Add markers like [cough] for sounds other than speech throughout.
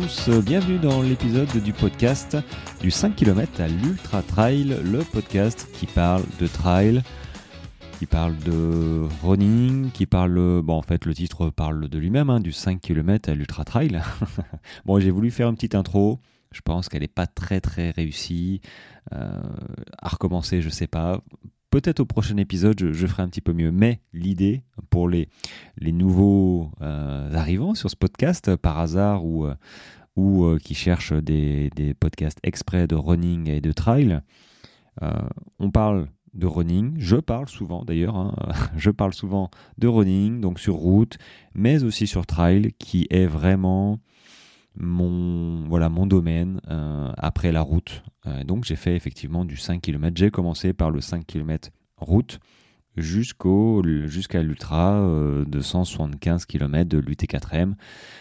tous, bienvenue dans l'épisode du podcast du 5 km à l'Ultra Trail, le podcast qui parle de trail, qui parle de running, qui parle, bon en fait le titre parle de lui-même, hein, du 5 km à l'Ultra Trail. [laughs] bon j'ai voulu faire une petite intro, je pense qu'elle n'est pas très très réussie, euh, à recommencer je sais pas, Peut-être au prochain épisode, je, ferai un petit peu mieux. Mais l'idée pour les, nouveaux euh, arrivants sur ce podcast, par hasard, ou, euh, euh, qui cherchent des, des, podcasts exprès de running et de trail, on parle de running. Je parle souvent d'ailleurs, hein, [laughs] je parle souvent de running, donc sur route, mais aussi sur trail, qui est vraiment mon, voilà, mon domaine euh, après la route. Euh, donc j'ai fait effectivement du 5 km. J'ai commencé par le 5 km route jusqu'au jusqu'à l'ultra euh, de 175 km de l'UT4M.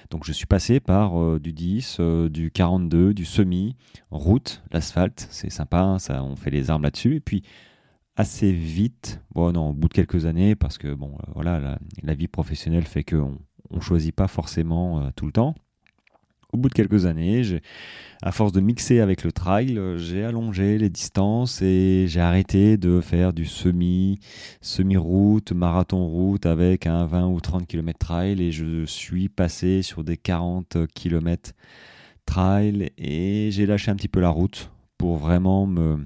Donc je suis passé par du 10, du 42, du semi, route, l'asphalte, c'est sympa, hein, ça, on fait les armes là-dessus. Et puis assez vite, bon non, au bout de quelques années, parce que bon, voilà, la, vie professionnelle fait qu'on ne choisit pas forcément tout le temps au bout de quelques années, à force de mixer avec le trail, j'ai allongé les distances et j'ai arrêté de faire du semi, semi-route, marathon-route avec un 20 ou 30 km trail et je suis passé sur des 40 km trail et j'ai lâché un petit peu la route pour vraiment me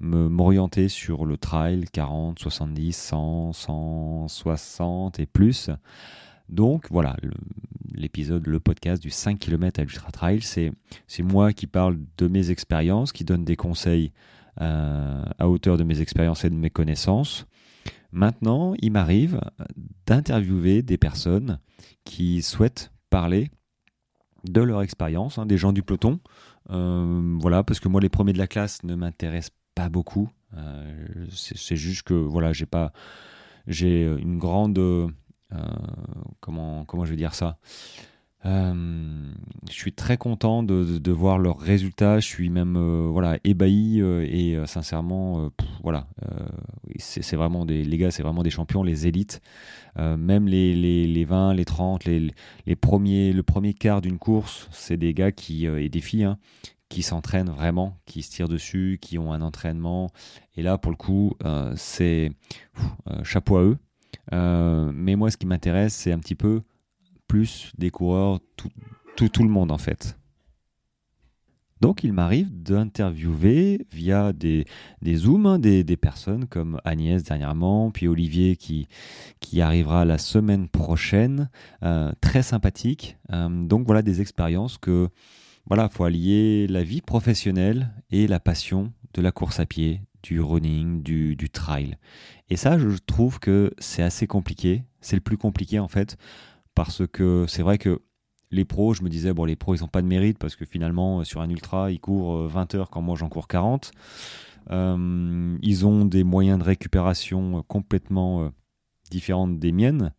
m'orienter sur le trail 40, 70, 100, 160 et plus. Donc voilà, l'épisode, le, podcast du 5 km à l'Ultra Trail, c'est moi qui parle de mes expériences, qui donne des conseils euh, à hauteur de mes expériences et de mes connaissances. Maintenant, il m'arrive d'interviewer des personnes qui souhaitent parler de leur expérience, hein, des gens du peloton. Euh, voilà, parce que moi, les premiers de la classe ne m'intéressent pas beaucoup. Euh, c'est juste que voilà, j'ai pas, j'ai une grande comment, comment je vais dire ça? Euh, je suis très content de, voir leurs résultats. Je suis même euh, voilà ébahi et sincèrement voilà c'est vraiment des les gars c'est vraiment des champions les élites. Même les, les, les, 20 les 30 les, les premiers le premier quart d'une course c'est des gars qui et des filles hein, qui s'entraînent vraiment qui se tirent dessus qui ont un entraînement. Et là pour le coup c'est chapeau à eux. euh, mais moi, ce qui m'intéresse, c'est un petit peu plus des coureurs, tout, le monde en fait. Donc il m'arrive d'interviewer via des, des Zooms hein, des, des, personnes comme Agnès dernièrement, puis Olivier qui, qui arrivera la semaine prochaine, euh, très sympathique. Euh, donc voilà des expériences que voilà, faut allier la vie professionnelle et la passion de la course à pied, du running, du, trail. Et ça, je trouve que c'est assez compliqué. C'est le plus compliqué en fait, parce que c'est vrai que les pros, je me disais, bon, les pros, ils n'ont pas de mérite parce que finalement, sur un ultra, ils courent 20 euh, heures quand moi j'en cours 40. Euh, ils ont des moyens de récupération complètement euh, différents des miennes.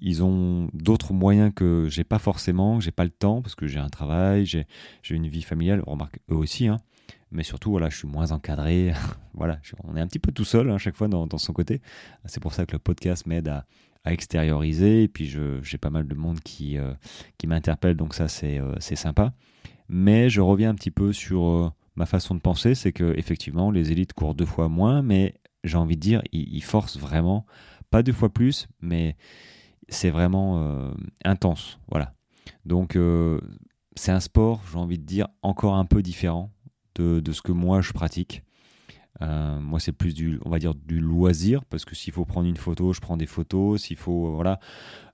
Ils ont d'autres moyens que j'ai pas forcément, j'ai pas le temps parce que j'ai un travail, j'ai une vie familiale, remarque eux aussi, hein mais surtout voilà je suis moins encadré. [laughs] Voilà on est un petit peu tout seul à hein, chaque fois dans, son côté. C'est pour ça que le podcast m'aide à, extérioriser. Et puis j'ai pas mal de monde qui, euh, qui m'interpelle donc ça euh, c'est sympa. Mais je reviens un petit peu sur euh, ma façon de penser. C'est que effectivement les élites courent deux fois moins mais j'ai envie de dire ils, ils, forcent vraiment pas deux fois plus mais c'est vraiment intense. Voilà. Donc c'est un sport j'ai envie de dire encore un peu différent de, ce que moi je pratique. Euh, moi, c'est plus du, on va dire, du loisir, parce que s'il faut prendre une photo, je prends des photos. S'il faut, voilà,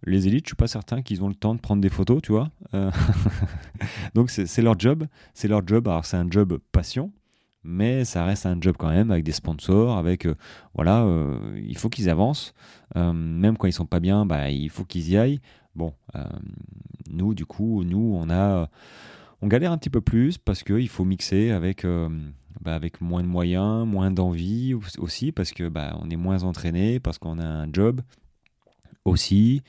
les élites, je suis pas certain qu'ils ont le temps de prendre des photos, tu vois. Euh, [laughs] donc c'est leur job, c'est leur job. Alors c'est un job passion, mais ça reste un job quand même avec des sponsors, avec, euh, voilà, il faut qu'ils avancent. même quand ils sont pas bien, bah, il faut qu'ils y aillent. Bon, nous, du coup, nous, on a on galère un petit peu plus parce qu'il faut mixer avec, euh, bah, avec moins de moyens, moins d'envie aussi, parce que bah, on est moins entraîné, parce qu'on a un job aussi.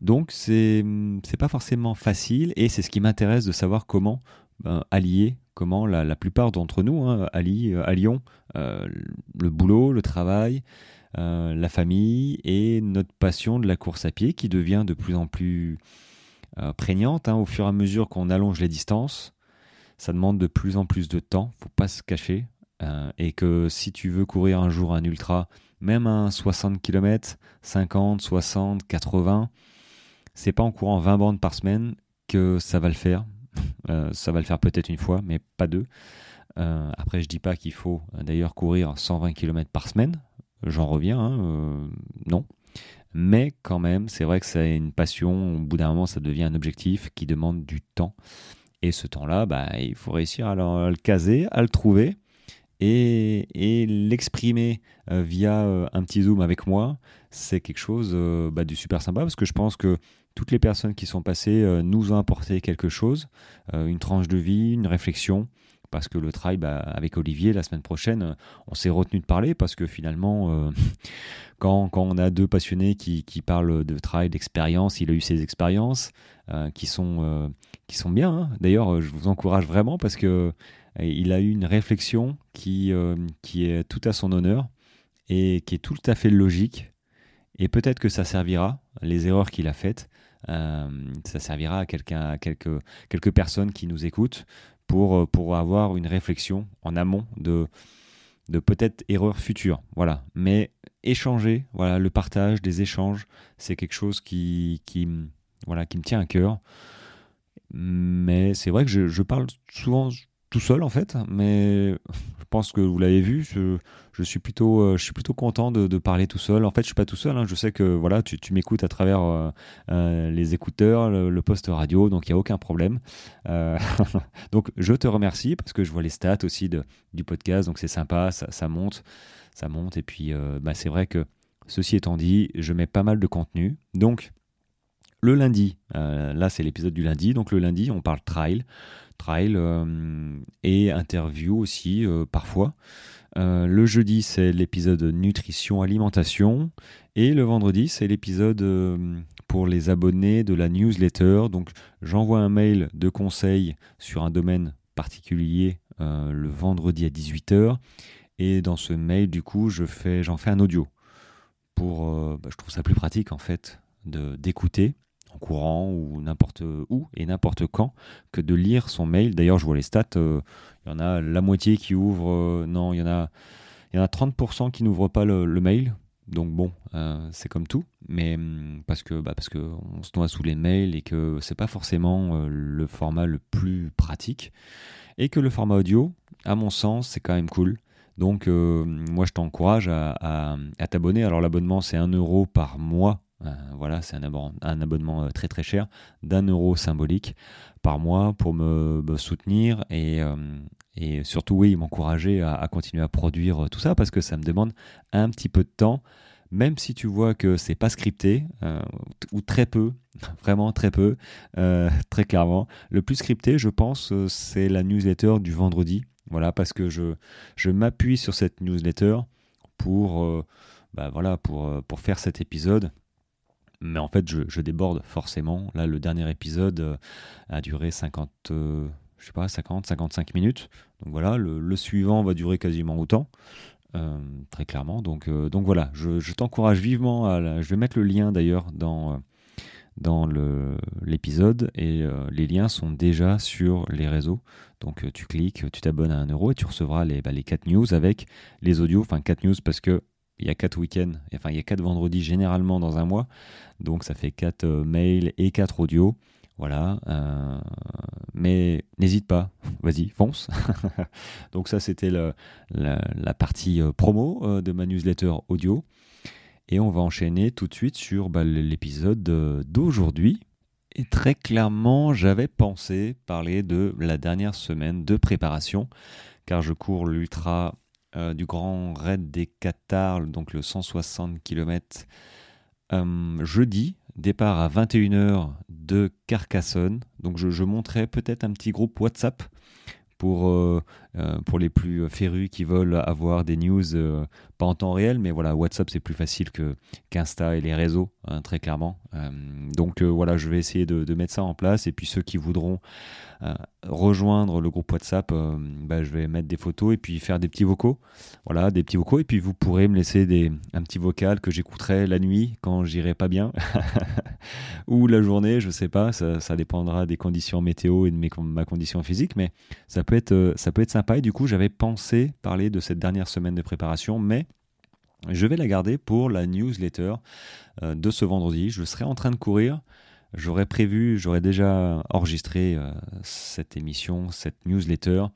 Donc c'est c'est pas forcément facile et c'est ce qui m'intéresse de savoir comment ben, allier, comment la, plupart d'entre nous hein, allient, euh, allions euh, le boulot, le travail, la famille et notre passion de la course à pied qui devient de plus en plus prégnante hein, au fur et à mesure qu'on allonge les distances. Ça demande de plus en plus de temps, faut pas se cacher. et que si tu veux courir un jour un ultra, même un 60 km, 50, 60, 80, c'est pas en courant 20 bandes par semaine que ça va le faire. [laughs] Euh, ça va le faire peut-être une fois, mais pas deux. Euh, après, je dis pas qu'il faut euh, d'ailleurs courir 120 km par semaine. J'en reviens, hein, non. Mais quand même, c'est vrai que c'est une passion. Au bout d'un moment, ça devient un objectif qui demande du temps. Et ce temps-là, bah, il faut réussir à le caser, à le trouver et, l'exprimer euh, via euh, un petit zoom avec moi, c'est quelque chose euh, bah, du super sympa parce que je pense que toutes les personnes qui sont passées nous ont apporté quelque chose, une tranche de vie, une réflexion. Parce que le trail, bah, avec Olivier, la semaine prochaine, on s'est retenu de parler parce que finalement, [laughs] quand, quand, on a deux passionnés qui, qui parlent de trail, d'expérience, il a eu ses expériences qui, sont, qui sont bien. Hein. D'ailleurs, je vous encourage vraiment parce que il a eu une réflexion qui, euh, qui est tout à son honneur et qui est tout à fait logique. Et peut-être que ça servira, les erreurs qu'il a faites, euh, ça servira à, à quelques, quelques personnes qui nous écoutent pour, euh, pour avoir une réflexion en amont de, de peut-être erreurs futures. Voilà. Mais échanger, voilà, le partage des échanges, c'est quelque chose qui, qui, voilà, qui me tient à cœur. Mais c'est vrai que je, je parle souvent tout seul en fait, mais je pense que vous l'avez vu, je, suis plutôt, euh, suis plutôt content de, parler tout seul. En fait, je suis pas tout seul. Hein. Je sais que voilà, tu, m'écoutes à travers euh, euh, les écouteurs, le, poste radio, donc il y a aucun problème. [laughs] donc je te remercie parce que je vois les stats aussi de, du podcast, donc c'est sympa, ça, monte, ça monte. Et puis bah, c'est vrai que ceci étant dit, je mets pas mal de contenu, donc le lundi, là c'est l'épisode du lundi, donc le lundi on parle trail trail euh, et interview aussi euh, parfois. Euh, le jeudi, c'est l'épisode nutrition alimentation et le vendredi, c'est l'épisode pour les abonnés de la newsletter. Donc, j'envoie un mail de conseil sur un domaine particulier le vendredi à 18h. Et dans ce mail, du coup, je fais, j'en fais un audio. Pour, bah, je trouve ça plus pratique en fait d'écouter courant ou n'importe où et n'importe quand que de lire son mail. D'ailleurs, je vois les stats, euh, il y en a la moitié qui ouvre, euh, non, il y en a, il y en a 30% qui n'ouvrent pas le, mail. Donc bon, euh, c'est comme tout, mais hum, parce que bah, parce que on se noie sous les mails et que c'est pas forcément le format le plus pratique et que le format audio, à mon sens, c'est quand même cool. Donc moi je t'encourage à, à t'abonner. Alors l'abonnement c'est 1 euro par mois euh, voilà, c'est un, abonnement euh, très très cher d'un euro symbolique par mois pour me, soutenir et, euh, et, surtout, oui, m'encourager à, continuer à produire tout ça parce que ça me demande un petit peu de temps, même si tu vois que c'est pas scripté ou très peu, [laughs] vraiment très peu, [laughs] très clairement. Le plus scripté, je pense, c'est la newsletter du vendredi. Voilà, parce que je, m'appuie sur cette newsletter pour, bah voilà, pour faire cet épisode mais en fait, je, déborde forcément. Là, le dernier épisode euh, a duré 50, euh, je sais pas, 50, 55 minutes. Donc voilà, le, suivant va durer quasiment autant. Euh, très clairement. Donc, donc voilà, je, t'encourage vivement à. je vais mettre le lien d'ailleurs dans, dans l'épisode et les liens sont déjà sur les réseaux. Donc tu cliques, tu t'abonnes à 1 euro et tu recevras les, bah, les 4 news avec les audios. Enfin, 4 news parce que il y a quatre week-ends, enfin il y a quatre vendredis généralement dans un mois, donc ça fait quatre euh, mails et quatre audios. Voilà, euh, mais n'hésite pas, [laughs] vas-y, fonce. [laughs] donc ça c'était la, partie euh, promo de ma newsletter audio. Et on va enchaîner tout de suite sur bah, l'épisode d'aujourd'hui. Et très clairement, j'avais pensé parler de la dernière semaine de préparation, car je cours l'ultra euh, du grand raid des Qatars, donc le 160 km, euh, jeudi, départ à 21h de Carcassonne. Donc je, je montrerai peut-être un petit groupe WhatsApp pour euh, pour les plus férus qui veulent avoir des news euh, pas en temps réel, mais voilà, WhatsApp c'est plus facile que qu'Insta et les réseaux, hein, très clairement. Euh, donc voilà, je vais essayer de, mettre ça en place. Et puis ceux qui voudront rejoindre le groupe WhatsApp, bah, je vais mettre des photos et puis faire des petits vocaux. Voilà, des petits vocaux. Et puis vous pourrez me laisser des, un petit vocal que j'écouterai la nuit quand j'irai pas bien. [laughs] Ou la journée, je sais pas, ça, ça, dépendra des conditions météo et de mes, ma condition physique, mais ça peut être, ça peut être sympa et du coup, j'avais pensé parler de cette dernière semaine de préparation, mais je vais la garder pour la newsletter euh, de ce vendredi. Je serai en train de courir. J'aurais prévu, j'aurais déjà enregistré euh, cette émission, cette newsletter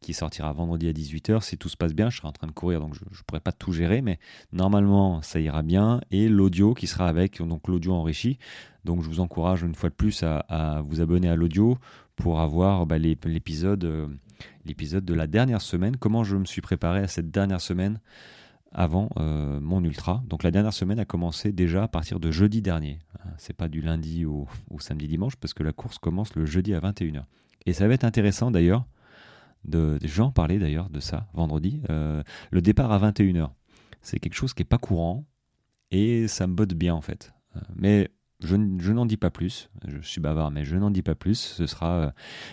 qui sortira vendredi à 18h. Si tout se passe bien, je serai en train de courir, donc je ne pourrai pas tout gérer, mais normalement ça ira bien. Et l'audio qui sera avec, donc l'audio enrichi. Donc je vous encourage une fois de plus à, vous abonner à l'audio pour avoir bah, l'épisode euh, l'épisode de la dernière semaine, comment je me suis préparé à cette dernière semaine avant euh, mon ultra. Donc la dernière semaine a commencé déjà à partir de jeudi dernier. Hein, c'est pas du lundi au, samedi dimanche parce que la course commence le jeudi à 21h. Et ça va être intéressant d'ailleurs, de, j'en parlais d'ailleurs de ça vendredi, euh, le départ à 21h. C'est quelque chose qui n'est pas courant et ça me botte bien en fait. Euh, mais je, n'en dis pas plus, je suis bavard, mais je n'en dis pas plus. Ce sera euh,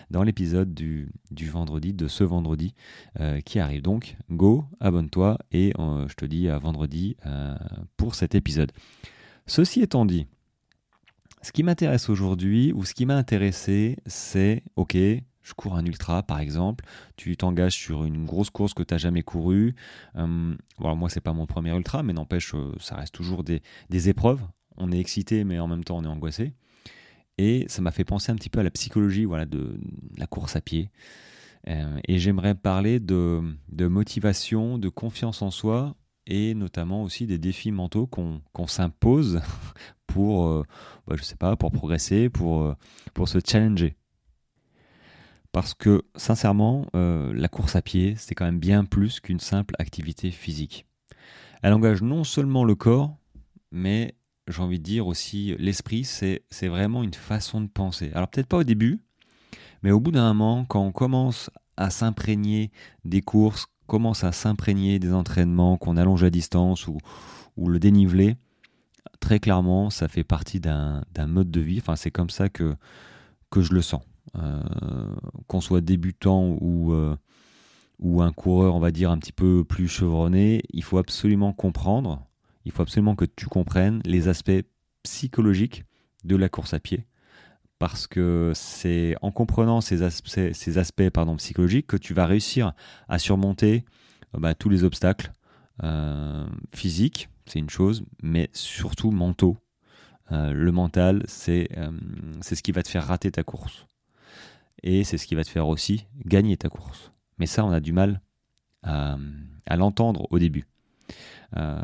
dans l'épisode du, vendredi, de ce vendredi euh, qui arrive. Donc, go, abonne-toi et euh, je te dis à vendredi pour cet épisode. Ceci étant dit, ce qui m'intéresse aujourd'hui, ou ce qui m'a intéressé, c'est, ok, je cours un ultra par exemple, tu t'engages sur une grosse course que tu n'as jamais courue. Moi, alors moi, c'est pas mon premier ultra, mais n'empêche, ça reste toujours des épreuves on est excité, mais en même temps on est angoissé. Et ça m'a fait penser un petit peu à la psychologie voilà, de, la course à pied. Euh, et j'aimerais parler de, motivation, de confiance en soi et notamment aussi des défis mentaux qu'on s'impose [laughs] pour, euh, bah, je sais progresser, pour, euh, pour se challenger. Parce que sincèrement, la course à pied, c'est quand même bien plus qu'une simple activité physique. Elle engage non seulement le corps, mais j'ai envie de dire aussi, l'esprit, c'est vraiment une façon de penser. Alors peut-être pas au début, mais au bout d'un moment, quand on commence à s'imprégner des courses, commence à s'imprégner des entraînements, qu'on allonge à distance ou, ou le dénivelé, très clairement, ça fait partie d'un mode de vie. Enfin, c'est comme ça que, que je le sens. Euh, qu'on soit débutant ou, euh, ou un coureur, on va dire, un petit peu plus chevronné, il faut absolument comprendre il faut absolument que tu comprennes les aspects psychologiques de la course à pied. Parce que c'est en comprenant ces aspects, psychologiques que tu vas réussir à surmonter euh, bah, tous les obstacles euh, physiques, c'est une chose, mais surtout mentaux. Euh, le mental, c'est c'est ce qui va te faire rater ta course. Et c'est ce qui va te faire aussi gagner ta course. Mais ça, on a du mal à l'entendre au début. Euh,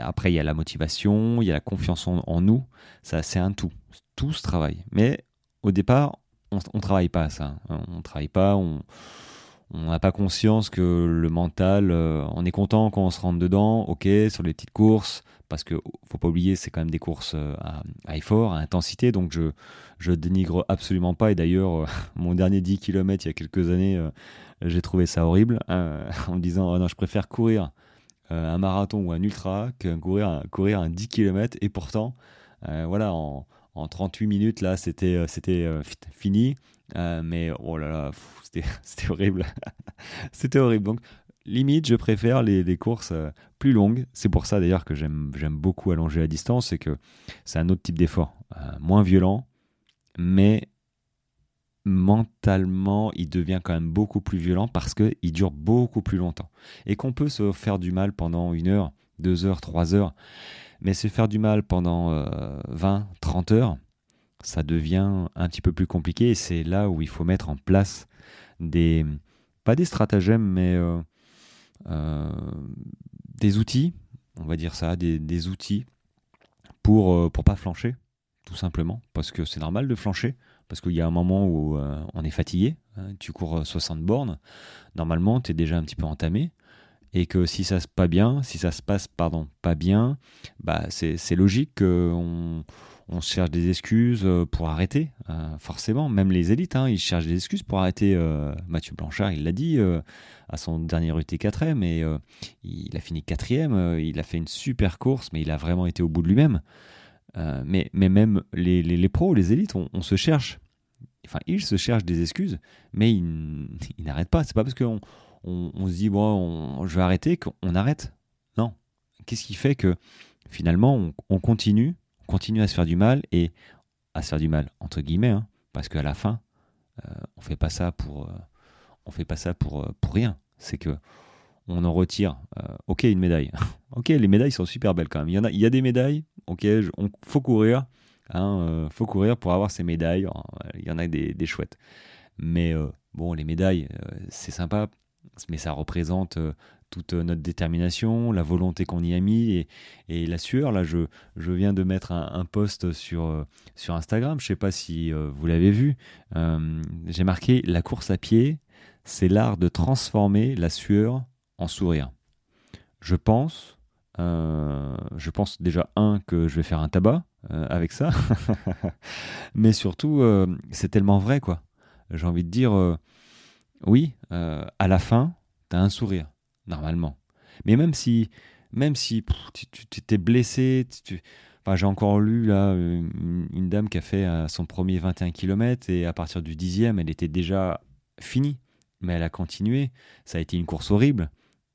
après, il y a la motivation, il y a la confiance en, nous. Ça, c'est un tout. Tout se travaille. Mais au départ, on ne travaille pas à ça. On ne travaille pas, on n'a pas conscience que le mental, euh, on est content quand on se rentre dedans, ok, sur les petites courses, parce que faut pas oublier, c'est quand même des courses euh, à, effort, à intensité, donc je, je dénigre absolument pas. Et d'ailleurs, [laughs] mon dernier 10 km il y a quelques années, j'ai trouvé ça horrible, [laughs] en me disant, oh non, je préfère courir un marathon ou un ultra que courir, courir un 10 km. Et pourtant, euh, voilà, en, 38 minutes, là, c'était euh, fini. mais oh là là, [laughs] c'était horrible. [laughs] c'était horrible. Donc, limite, je préfère les, courses plus longues. C'est pour ça d'ailleurs que j'aime beaucoup allonger la distance. C'est que c'est un autre type d'effort, moins violent, mais mentalement, il devient quand même beaucoup plus violent parce qu'il dure beaucoup plus longtemps. Et qu'on peut se faire du mal pendant une heure, deux heures, trois heures, mais se faire du mal pendant 20, euh, 30 heures, ça devient un petit peu plus compliqué et c'est là où il faut mettre en place des, pas des stratagèmes, mais euh, euh, des outils, on va dire ça, des, des outils pour, pour pas flancher, tout simplement, parce que c'est normal de flancher parce qu'il y a un moment où euh, on est fatigué, hein, tu cours 60 euh, bornes, normalement tu es déjà un petit peu entamé, et que si ça se passe bien, si ça se passe pardon pas bien, bah c'est logique qu'on on cherche des excuses pour arrêter, forcément. Même les élites, hein, ils cherchent des excuses pour arrêter. Mathieu Blanchard, il l'a dit à son dernier UT4M, mais il a fini quatrième. il a fait une super course, mais il a vraiment été au bout de lui-même. Mais, mais même les, les, pros, les élites, on, se cherche. Enfin, ils se cherchent des excuses, mais ils, [laughs] n'arrêtent pas. C'est pas parce qu'on on, se dit, bon, je vais arrêter qu'on arrête. Non. Qu'est-ce qui fait que finalement, on, continue, on continue à se faire du mal et à se faire du mal entre guillemets, hein, parce qu'à la fin, euh, on fait pas ça pour, euh, on fait pas ça pour euh, pour rien. C'est que on en retire. ok, une médaille. [laughs] ok, les médailles sont super belles quand même. Il y en a, il y a des médailles. Ok, on faut courir. Hein, faut courir pour avoir ces médailles. Il y en a des, chouettes. Mais bon, les médailles, c'est sympa, mais ça représente toute notre détermination, la volonté qu'on y a mis et, la sueur. Là, je, je viens de mettre un, post sur, euh, sur Instagram, je ne sais pas si euh, vous l'avez vu. Euh, j'ai marqué La course à pied, c'est l'art de transformer la sueur en sourire. Je pense, je pense déjà, un, que je vais faire un tabac avec ça, [laughs] mais surtout, c'est tellement vrai, quoi. J'ai envie de dire, oui, à la fin, tu as un sourire normalement. Mais même si, même si tu, t'es blessé, j'ai encore lu là une, dame qui a fait euh, son premier 21 km et à partir du dixième, elle était déjà finie. Mais elle a continué. Ça a été une course horrible.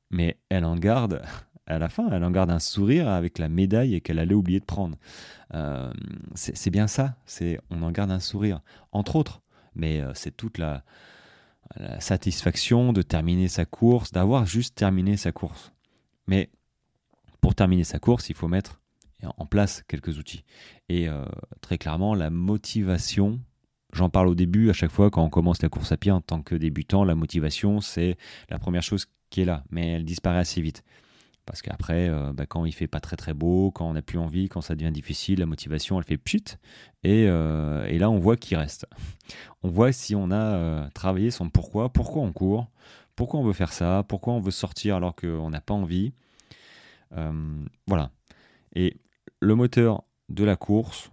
Mais elle en garde, à la fin, elle en garde un sourire avec la médaille qu'elle allait oublier de prendre. Euh, c'est bien ça. C'est on en garde un sourire, entre autres. Mais euh, c'est toute la, la satisfaction de terminer sa course, d'avoir juste terminé sa course. Mais pour terminer sa course, il faut mettre en place quelques outils. Et euh, très clairement, la motivation, j'en parle au début, à chaque fois quand on commence la course à pied en tant que débutant, la motivation, c'est la première chose qui est là, mais elle disparaît assez vite. Parce qu'après, euh, bah, quand il fait pas très très beau, quand on n'a plus envie, quand ça devient difficile, la motivation elle fait pchit. Et, euh, et là, on voit qui reste. [laughs] On voit si on a euh, travaillé son pourquoi, pourquoi on court, pourquoi on veut faire ça, pourquoi on veut sortir alors qu'on n'a pas envie. voilà. Et le moteur de la course,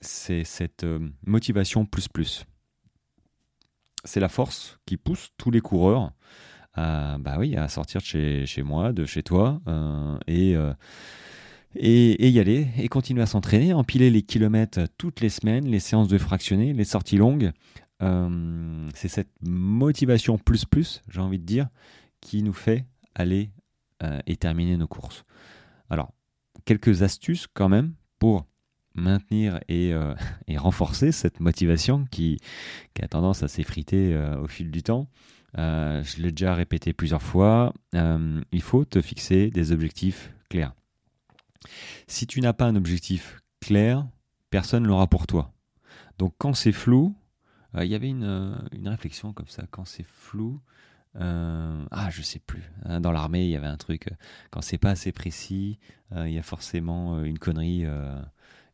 c'est cette motivation plus plus. C'est la force qui pousse tous les coureurs à, bah oui, à sortir de chez, chez moi, de chez toi, euh, euh, et, et, y aller, et continuer à s'entraîner, empiler les kilomètres toutes les semaines, les séances de fractionner, les sorties longues. Euh, c'est cette motivation plus plus, j'ai envie de dire, qui nous fait aller et terminer nos courses. Alors, quelques astuces quand même pour maintenir et, [laughs] et renforcer cette motivation qui, qui a tendance à s'effriter au fil du temps. Euh, je l'ai déjà répété plusieurs fois, euh, il faut te fixer des objectifs clairs. Si tu n'as pas un objectif clair, personne ne l'aura pour toi. Donc quand c'est flou, euh, il y avait une, réflexion comme ça, quand c'est flou, ah je sais plus, hein, dans l'armée il y avait un truc, quand c'est pas assez précis, il y a forcément une connerie,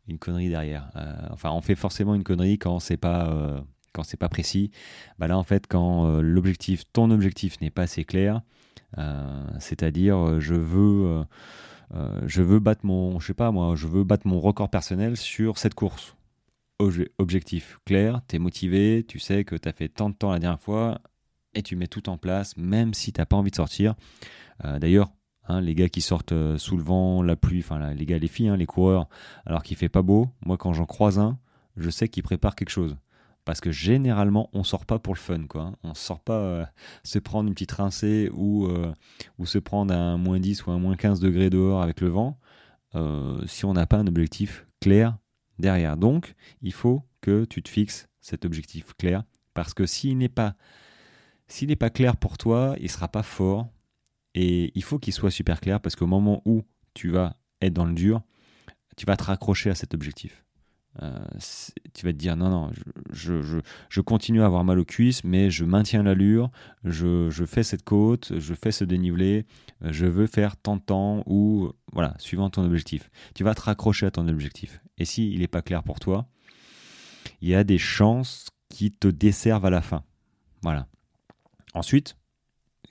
une connerie derrière. enfin on fait forcément une connerie quand c'est pas quand c'est pas précis, bah là en fait quand euh, l'objectif, ton objectif n'est pas assez clair, euh, c'est-à-dire euh, je veux, je veux battre mon, je sais pas moi, je veux battre mon record personnel sur cette course. Objectif clair, tu es motivé, tu sais que tu as fait tant de temps la dernière fois et tu mets tout en place, même si t'as pas envie de sortir. D'ailleurs, hein, les gars qui sortent sous le vent, la pluie, enfin les gars, les filles, hein, les coureurs, alors qu'il fait pas beau, moi quand j'en croise un, je sais qu'ils préparent quelque chose parce que généralement on sort pas pour le fun quoi. On sort pas euh, se prendre une petite rincée ou, euh, ou se prendre un moins 10 ou un moins 15 degrés dehors avec le vent euh, si on n'a pas un objectif clair derrière. Donc il faut que tu te fixes cet objectif clair parce que s'il n'est pas s'il n'est pas clair pour toi, il sera pas fort et il faut qu'il soit super clair parce qu'au moment où tu vas être dans le dur, tu vas te raccrocher à cet objectif. Euh, tu vas te dire non, non, je, je, je, continue à avoir mal aux cuisses, mais je maintiens l'allure, je, je, fais cette côte, je fais ce dénivelé, je veux faire tant de temps, ou voilà, suivant ton objectif. Tu vas te raccrocher à ton objectif. Et s'il n'est pas clair pour toi, il y a des chances qui te desservent à la fin. Voilà. Ensuite,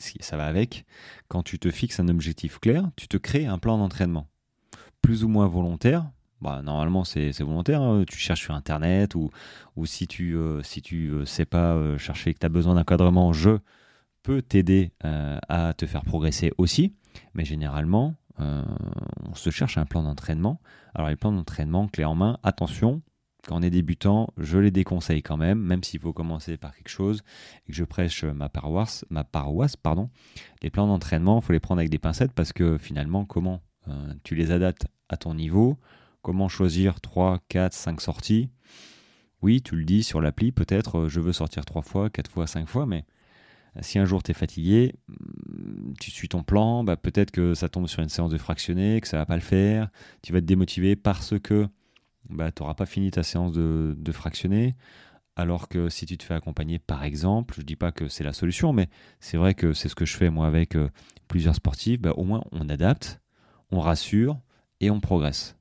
ça va avec, quand tu te fixes un objectif clair, tu te crées un plan d'entraînement. Plus ou moins volontaire, bah, normalement c'est volontaire, hein. tu cherches sur internet ou, si tu euh, euh, sais pas euh, chercher que tu as besoin d'encadrement, je peux t'aider à te faire progresser aussi. Mais généralement, on se cherche un plan d'entraînement. Alors les plans d'entraînement clé en main, attention, quand on est débutant, je les déconseille quand même, même s'il faut commencer par quelque chose et que je prêche ma paroisse, ma paroisse pardon. Les plans d'entraînement, il faut les prendre avec des pincettes parce que finalement, comment tu les adaptes à ton niveau? Comment choisir 3, 4, 5 sorties? Oui, tu le dis sur l'appli, peut-être euh, je veux sortir 3 fois, 4 fois, 5 fois, mais euh, si un jour tu es fatigué, mm, tu suis ton plan, bah peut-être que ça tombe sur une séance de fractionné, que ça va pas le faire, tu vas te démotiver parce que bah, tu n'auras pas fini ta séance de, fractionné. Alors que si tu te fais accompagner, par exemple, je ne dis pas que c'est la solution, mais c'est vrai que c'est ce que je fais moi avec euh, plusieurs sportifs, bah, au moins on adapte, on rassure et on progresse.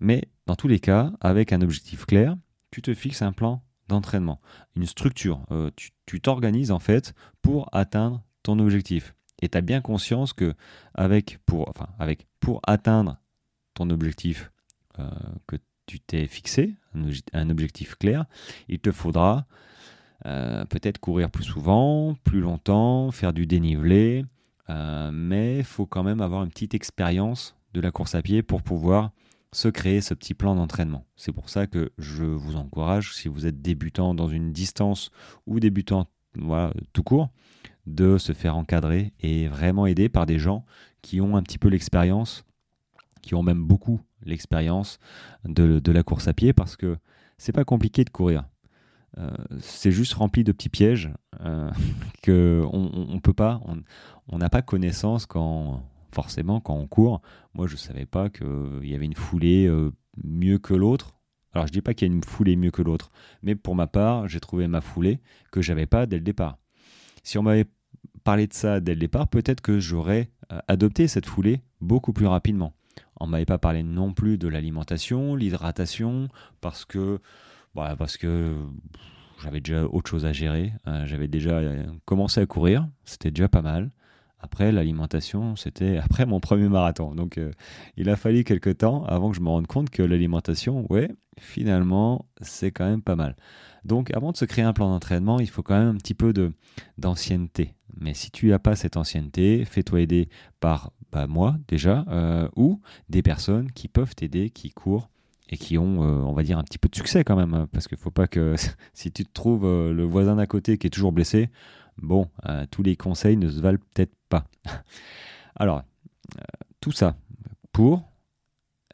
Mais dans tous les cas, avec un objectif clair, tu te fixes un plan d'entraînement, une structure. Euh, tu t'organises en fait pour atteindre ton objectif. Et tu as bien conscience que avec pour, enfin, avec, pour atteindre ton objectif euh, que tu t'es fixé, un, objectif clair, il te faudra euh, peut-être courir plus souvent, plus longtemps, faire du dénivelé, mais il faut quand même avoir une petite expérience de la course à pied pour pouvoir se créer ce petit plan d'entraînement. C'est pour ça que je vous encourage, si vous êtes débutant dans une distance ou débutant tout court, de se faire encadrer et vraiment aider par des gens qui ont un petit peu l'expérience, qui ont même beaucoup l'expérience de, la course à pied parce que c'est pas compliqué de courir. Euh, c'est juste rempli de petits pièges euh, [laughs] que on, peut pas, on n'a pas connaissance quand forcément, quand on court, moi, je savais pas qu'il y avait une foulée euh, mieux que l'autre. Alors, je dis pas qu'il y a une foulée mieux que l'autre, mais pour ma part, j'ai trouvé ma foulée que j'avais pas dès le départ. Si on m'avait parlé de ça dès le départ, peut-être que j'aurais euh, adopté cette foulée beaucoup plus rapidement. On m'avait pas parlé non plus de l'alimentation, l'hydratation, parce que, bah, parce que j'avais déjà autre chose à gérer. Euh, j'avais déjà commencé à courir, c'était déjà pas mal. Après, l'alimentation, c'était après mon premier marathon. Donc, euh, il a fallu quelques temps avant que je me rende compte que l'alimentation, ouais, finalement, c'est quand même pas mal. Donc, avant de se créer un plan d'entraînement, il faut quand même un petit peu d'ancienneté. Mais si tu n'as pas cette ancienneté, fais-toi aider par moi déjà, euh, ou des personnes qui peuvent t'aider, qui courent et qui ont, euh, on va dire, un petit peu de succès quand même. Hein, parce qu'il ne faut pas que [laughs] si tu te trouves le voisin d'à côté qui est toujours blessé, bon, tous les conseils ne se valent peut-être [laughs] Alors, euh, tout ça pour,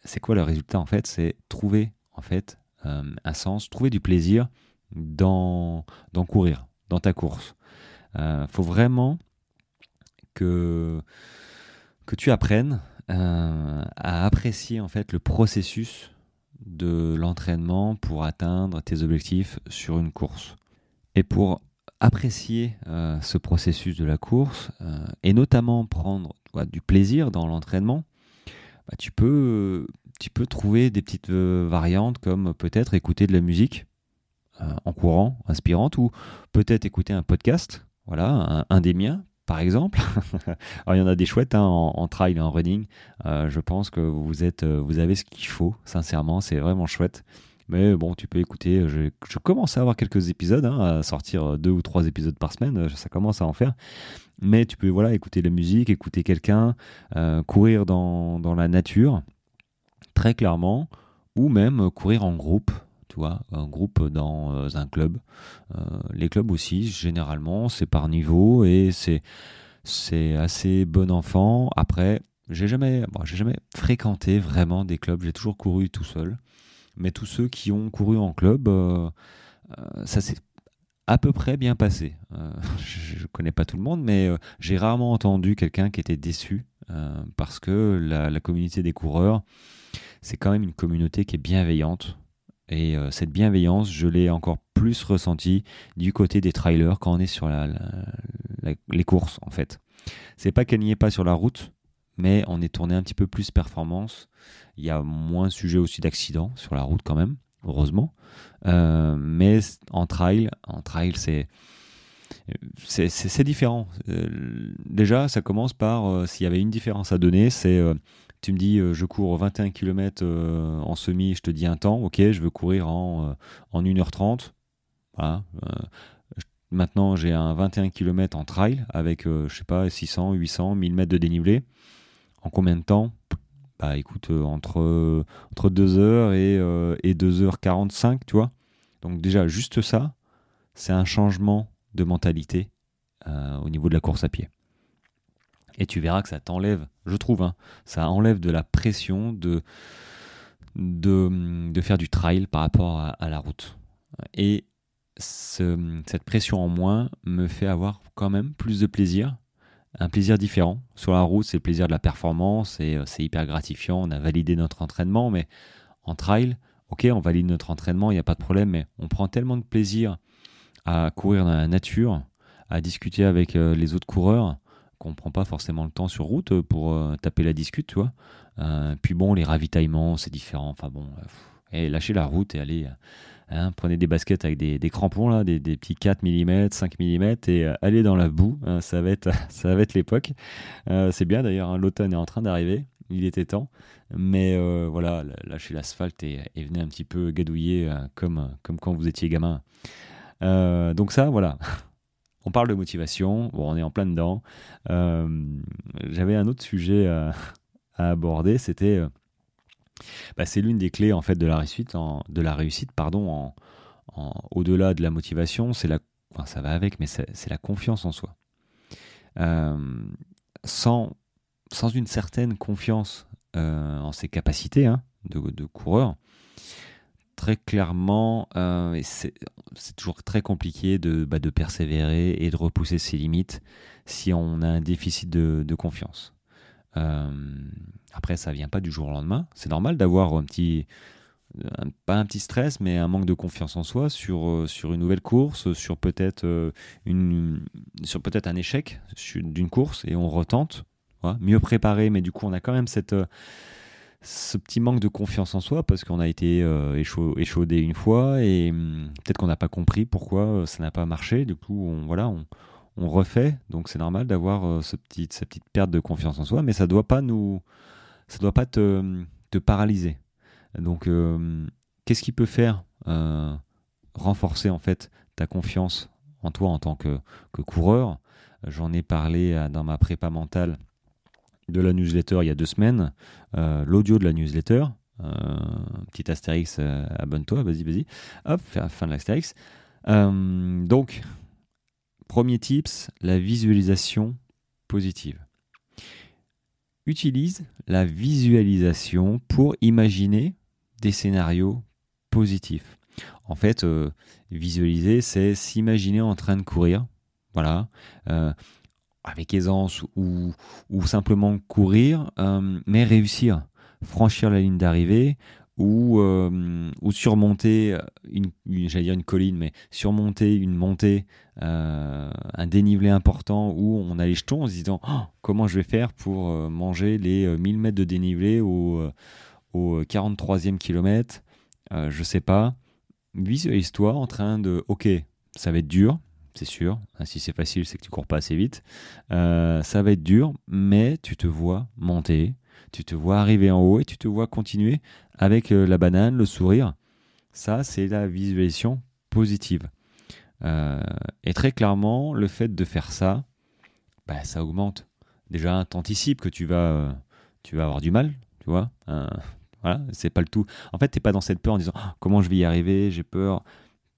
c'est quoi le résultat en fait? C'est trouver en fait euh, un sens, trouver du plaisir dans, dans courir, dans ta course. Il euh, faut vraiment que, que tu apprennes à apprécier en fait le processus de l'entraînement pour atteindre tes objectifs sur une course. Et pour apprécier euh, ce processus de la course euh, et notamment prendre du plaisir dans l'entraînement, bah, tu, peux, tu peux trouver des petites euh, variantes comme peut-être écouter de la musique en courant, inspirante, ou peut-être écouter un podcast, voilà, un, des miens par exemple. [laughs] Il y en a des chouettes hein, en, en, trail et en running. je pense que vous, êtes, vous avez ce qu'il faut, sincèrement, c'est vraiment chouette. Mais bon, tu peux écouter. Je, commence à avoir quelques épisodes, hein, à sortir deux ou trois épisodes par semaine. Ça commence à en faire. Mais tu peux voilà écouter la musique, écouter quelqu'un, euh, courir dans, la nature, très clairement, ou même courir en groupe. Tu vois, un groupe dans euh, un club. Euh, les clubs aussi, généralement, c'est par niveau et c'est c'est assez bon enfant. Après, j'ai jamais, j'ai jamais fréquenté vraiment des clubs. J'ai toujours couru tout seul mais tous ceux qui ont couru en club, euh, ça s'est à peu près bien passé. [laughs] Je ne connais pas tout le monde, mais j'ai rarement entendu quelqu'un qui était déçu parce que la, communauté des coureurs, c'est quand même une communauté qui est bienveillante. Et cette bienveillance, je l'ai encore plus ressentie du côté des trailers quand on est sur les courses, en fait. C'est pas qu'elle n'y est pas sur la route, mais on est tourné un petit peu plus performance. Il y a moins de sujets aussi d'accidents sur la route quand même, heureusement. Euh, mais en trail, en trail, c'est c'est différent. Euh, déjà, ça commence par, euh, s'il y avait une différence à donner, c'est tu me dis, je cours 21 km en semi, je te dis un temps, ok, je veux courir en, en 1h30. Voilà. maintenant, j'ai un 21 km en trail avec, je sais pas, 600, 800, 1000 mètres de dénivelé. En combien de temps? Bah écoute, entre, entre 2h et, et 2h45, tu vois. Donc déjà, juste ça, c'est un changement de mentalité au niveau de la course à pied. Et tu verras que ça t'enlève, je trouve, hein, ça enlève de la pression de, de, faire du trail par rapport à, la route. Et cette pression en moins me fait avoir quand même plus de plaisir, un plaisir différent. Sur la route, c'est le plaisir de la performance et euh, c'est hyper gratifiant. On a validé notre entraînement, mais en trail, ok, on valide notre entraînement, il n'y a pas de problème, mais on prend tellement de plaisir à courir dans la nature, à discuter avec euh, les autres coureurs, qu'on prend pas forcément le temps sur route euh, pour euh, taper la discute, tu vois. Euh, puis bon, les ravitaillements, c'est différent. Enfin bon, et lâchez la route et allez, hein, prenez des baskets avec des, crampons, là, des, petits 4 mm, 5 mm et allez dans la boue. Hein, ça va être, [laughs] être l'époque. c'est bien d'ailleurs, hein, l'automne est en train d'arriver. Il était temps. Mais voilà, lâchez l'asphalte et, et, venez un petit peu gadouiller comme, comme quand vous étiez gamin. donc ça, voilà. [laughs] on parle de motivation, bon, on est en plein dedans. Euh, j'avais un autre sujet à, aborder, c'était euh, bah, c'est l'une des clés en fait de la réussite, de la réussite pardon, au-delà de la motivation, c'est la, ça va avec, mais c'est la confiance en soi. Euh, sans, sans une certaine confiance en ses capacités hein, de coureur, très clairement, euh, c'est toujours très compliqué de, bah, de, persévérer et de repousser ses limites si on a un déficit de, confiance. Euh, après, ça vient pas du jour au lendemain. C'est normal d'avoir un petit, pas un petit stress, mais un manque de confiance en soi sur, euh, sur une nouvelle course, sur peut-être une, peut-être un échec d'une course et on retente. mieux préparé, mais du coup, on a quand même cette ce petit manque de confiance en soi parce qu'on a été euh, échaudé une fois et hum, peut-être qu'on n'a pas compris pourquoi euh, ça n'a pas marché. Du coup, on, voilà, on, refait. Donc c'est normal d'avoir euh, ce petit, cette petite perte de confiance en soi, mais ça doit pas nous, ça doit pas te, te paralyser. Donc, qu'est-ce qui peut faire renforcer en fait ta confiance en toi en tant que, que coureur? J'en ai parlé dans ma prépa mentale de la newsletter il y a deux semaines, euh, l'audio de la newsletter. Euh, petit astérix, euh, abonne-toi, vas-y, vas-y. Hop, fin de l'astérix. donc, premier tips, la visualisation positive. Utilise la visualisation pour imaginer des scénarios positifs. En fait, visualiser, c'est s'imaginer en train de courir. Voilà avec aisance ou, simplement courir, euh, mais réussir, franchir la ligne d'arrivée ou, euh, surmonter une, j'allais dire une colline, mais surmonter une montée, euh, un dénivelé important où on a les jetons en se disant oh, comment je vais faire pour manger les 1000 mètres de dénivelé au, au 43e kilomètre, je sais pas. Visualise-toi en train de, ok, ça va être dur, c'est sûr. Ah, si c'est facile, c'est que tu cours pas assez vite. Euh, ça va être dur, mais tu te vois monter, tu te vois arriver en haut et tu te vois continuer avec euh, la banane, le sourire. Ça, c'est la visualisation positive. Euh, et très clairement, le fait de faire ça, bah, ça augmente. Déjà, t'anticipes que tu vas, tu vas avoir du mal, tu vois. voilà, c'est pas le tout. En fait, t'es pas dans cette peur en disant ah, comment je vais y arriver, j'ai peur.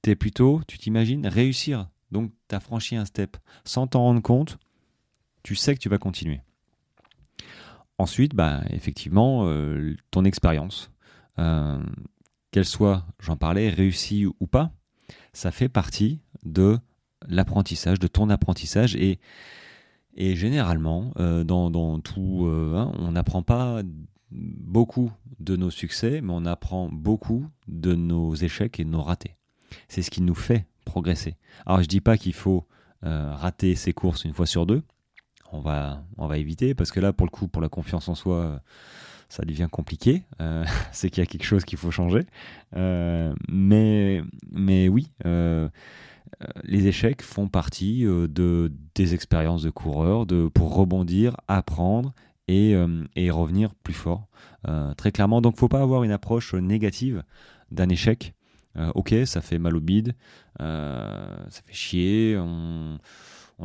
T'es plutôt, tu t'imagines réussir donc, tu as franchi un step. Sans t'en rendre compte, tu sais que tu vas continuer. Ensuite, bah, effectivement, euh, ton expérience, euh, qu'elle soit, j'en parlais, réussie ou pas, ça fait partie de l'apprentissage, de ton apprentissage. Et, et généralement, euh, dans, tout, hein, on n'apprend pas beaucoup de nos succès, mais on apprend beaucoup de nos échecs et de nos ratés. C'est ce qui nous fait progresser. Alors je dis pas qu'il faut euh, rater ses courses une fois sur deux. On va, éviter parce que là, pour le coup, pour la confiance en soi, ça devient compliqué. Euh, [laughs] c'est qu'il y a quelque chose qu'il faut changer. Euh, mais, oui, les échecs font partie de, des expériences de coureurs de, pour rebondir, apprendre et, revenir plus fort. très clairement, donc faut pas avoir une approche négative d'un échec. Ok, ça fait mal au bide, ça fait chier, on,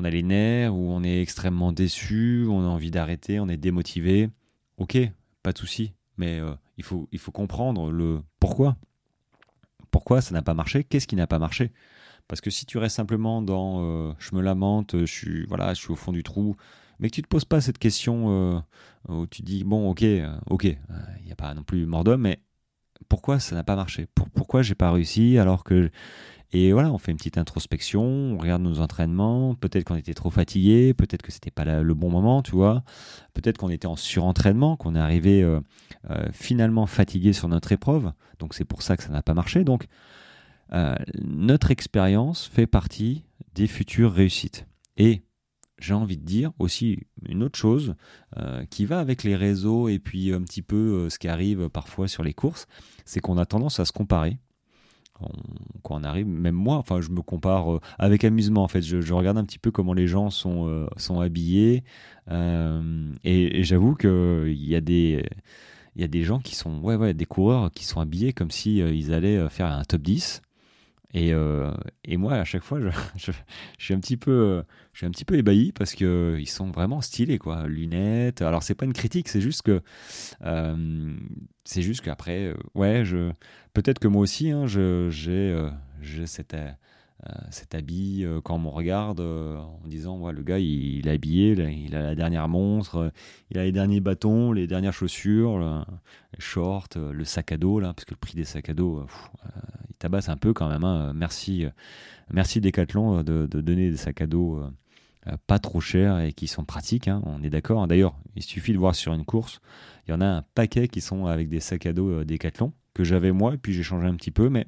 a les nerfs, ou on est extrêmement déçu, on a envie d'arrêter, on est démotivé. Ok, pas de souci, mais il, faut, il faut comprendre le pourquoi. Pourquoi ça n'a pas marché Qu'est-ce qui n'a pas marché? Parce que si tu restes simplement dans euh, je me lamente, je suis, voilà, je suis au fond du trou, mais que tu ne te poses pas cette question euh, où tu dis bon, ok, euh, ok, il n'y a pas non plus mort d'homme, mais pourquoi ça n'a pas marché? Pour, Pourquoi j'ai pas réussi alors que et voilà, on fait une petite introspection, on regarde nos entraînements, peut-être qu'on était trop fatigué, peut-être que c'était pas le bon moment, tu vois, peut-être qu'on était en surentraînement, qu'on est arrivé euh, euh, finalement fatigué sur notre épreuve, donc c'est pour ça que ça n'a pas marché. Donc euh, notre expérience fait partie des futures réussites. Et j'ai envie de dire aussi une autre chose qui va avec les réseaux et puis un petit peu ce qui arrive parfois sur les courses, c'est qu'on a tendance à se comparer quand on arrive, même moi, enfin, je me compare euh, avec amusement. En fait, je, regarde un petit peu comment les gens sont, euh, sont habillés, euh, et, j'avoue que il y a des il y a des gens qui sont ouais ouais des coureurs qui sont habillés comme si ils allaient faire un top 10 et, et moi à chaque fois [laughs] je, je, suis un petit peu je suis un petit peu ébahi parce que ils sont vraiment stylés quoi. Lunettes. Alors c'est pas une critique c'est juste que c'est juste qu'après ouais je peut-être que moi aussi, hein, j'ai euh, cet, euh, cet, habit euh, quand on regarde en disant ouais, le gars il, est habillé, il a la dernière montre, il a les derniers bâtons, les dernières chaussures, les shorts, le sac à dos, là, parce que le prix des sacs à dos, il tabasse un peu quand même. Hein. Merci, merci Decathlon de, donner des sacs à dos pas trop chers et qui sont pratiques, hein, on est d'accord. D'ailleurs, il suffit de voir sur une course, il y en a un paquet qui sont avec des sacs à dos Decathlon que j'avais moi, et puis j'ai changé un petit peu, mais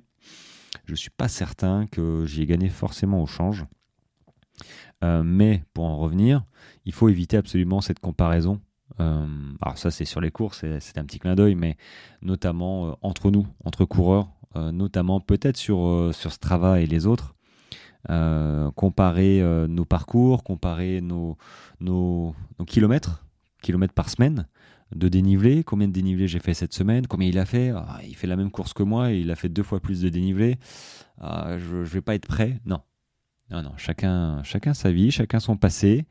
je ne suis pas certain que j'y ai gagné forcément au change. Euh, mais pour en revenir, il faut éviter absolument cette comparaison. Euh, alors ça c'est sur les courses, c'est un petit clin d'œil, mais notamment euh, entre nous, entre coureurs, notamment peut-être sur, sur Strava et les autres. comparer nos parcours, comparer nos, nos, nos kilomètres, kilomètres par semaine, de dénivelé, combien de dénivelé j'ai fait cette semaine, combien il a fait, ah, il fait la même course que moi il a fait deux fois plus de dénivelé, ah, je ne vais pas être prêt. Non. Non, non, chacun, chacun sa vie, chacun son passé